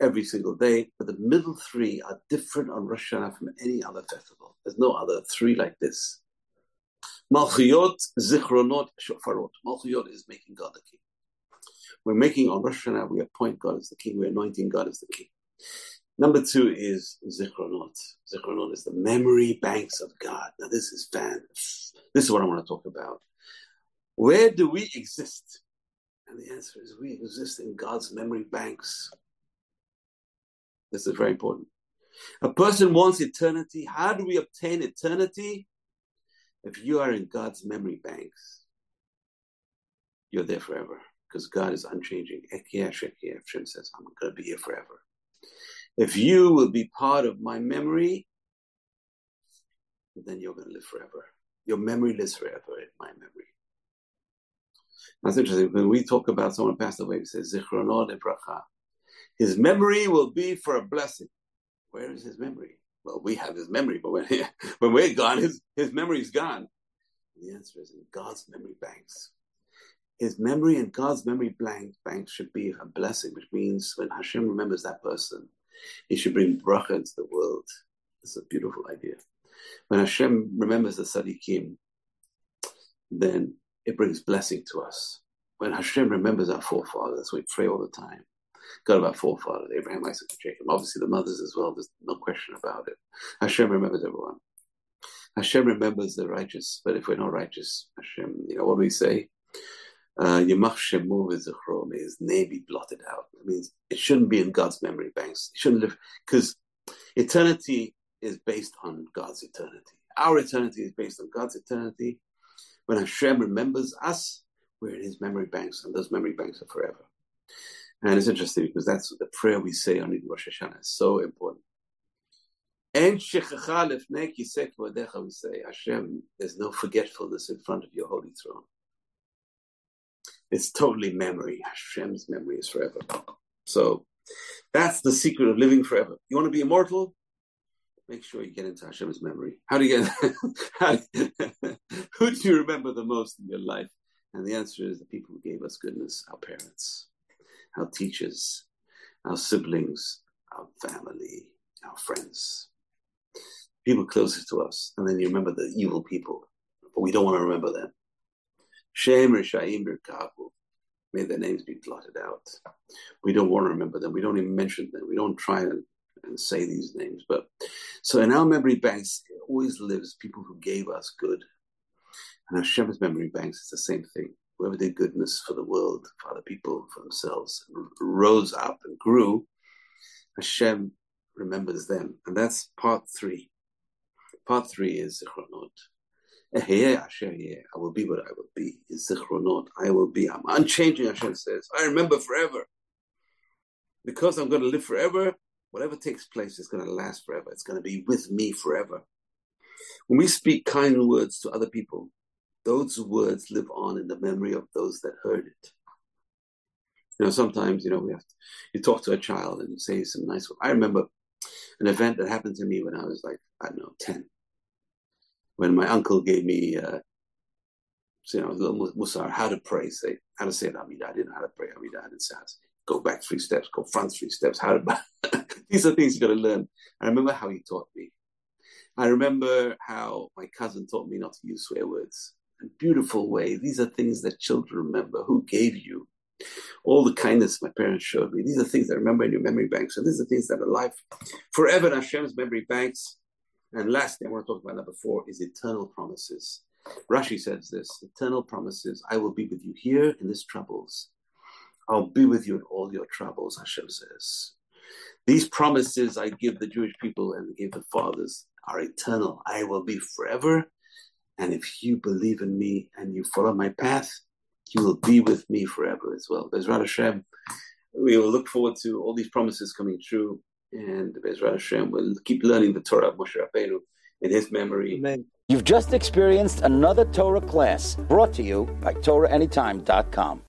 every single day, but the middle three are different on Rosh Hashanah from any other festival. There's no other three like this. Malchiyot, Zichronot, Shofarot. Malchiyot is making God the king. We're making on Rosh Hashanah, we appoint God as the king, we're anointing God as the king. Number two is Zichronot. Zichronot is the memory banks of God. Now, this is fan. This is what I want to talk about. Where do we exist? And the answer is we exist in God's memory banks. This is very important. A person wants eternity. How do we obtain eternity? If you are in God's memory banks, you're there forever because God is unchanging. Hashem says, I'm going to be here forever. If you will be part of my memory, then you're going to live forever. Your memory lives forever in my memory. That's interesting. When we talk about someone passed away, we say, Zichronot Bracha. His memory will be for a blessing. Where is his memory? Well, we have his memory, but when, <laughs> when we're gone, his, his memory is gone. And the answer is in God's memory banks. His memory and God's memory blank bank should be a blessing, which means when Hashem remembers that person, he should bring bracha into the world. It's a beautiful idea. When Hashem remembers the Sadiqim, then it brings blessing to us. When Hashem remembers our forefathers, we pray all the time. God of our forefathers, Abraham, Isaac, and Jacob. Obviously, the mothers as well. There's no question about it. Hashem remembers everyone. Hashem remembers the righteous, but if we're not righteous, Hashem, you know what we say? Uh, Yemach Shemu v'zichro, may his name be blotted out. It means it shouldn't be in God's memory banks. It shouldn't live, because eternity is based on God's eternity. Our eternity is based on God's eternity. When Hashem remembers us, we're in his memory banks, and those memory banks are forever. And it's interesting because that's the prayer we say on Rosh Hashanah. It's so important. And we say, Hashem, there's no forgetfulness in front of your holy throne. It's totally memory. Hashem's memory is forever. So that's the secret of living forever. You want to be immortal? Make sure you get into Hashem's memory. How do you get? <laughs> how, who do you remember the most in your life? And the answer is the people who gave us goodness, our parents, our teachers, our siblings, our family, our friends, people closest to us. And then you remember the evil people, but we don't want to remember them. Shem Rishaim Birkabu. May their names be blotted out. We don't want to remember them. We don't even mention them. We don't try and, and say these names. But so in our memory banks, it always lives people who gave us good. And our Hashem's memory banks is the same thing. Whoever did goodness for the world, for other people, for themselves, rose up and grew, Hashem remembers them. And that's part three. Part three is Zichronot. Eh, I will be what I will be. Zichronot, I will be. I'm unchanging, Hashem says. I remember forever. Because I'm going to live forever, whatever takes place is going to last forever. It's going to be with me forever. When we speak kind words to other people, those words live on in the memory of those that heard it. You know, sometimes, you know, we have to, you talk to a child and you say some nice words. I remember an event that happened to me when I was like, I don't know, 10 when my uncle gave me, uh, you know, a little musar, how to pray, say, how to say it, Amidah. I didn't know how to pray Amidah. I didn't say how to go back three steps, go front three steps, how to, <laughs> these are things you got to learn. I remember how he taught me. I remember how my cousin taught me not to use swear words. Beautiful way. These are things that children remember. Who gave you? All the kindness my parents showed me. These are things that I remember in your memory banks. So these are things that are alive forever in Hashem's memory banks. And lastly, I want to talk about number four is eternal promises. Rashi says this eternal promises. I will be with you here in this troubles. I'll be with you in all your troubles, Hashem says. These promises I give the Jewish people and give the fathers are eternal. I will be forever. And if you believe in me and you follow my path, you will be with me forever as well. Bezrat Hashem, we will look forward to all these promises coming true and Bezrat Hashem will keep learning the Torah of Moshe Rabbeinu in his memory. Amen. You've just experienced another Torah class brought to you by TorahAnytime.com.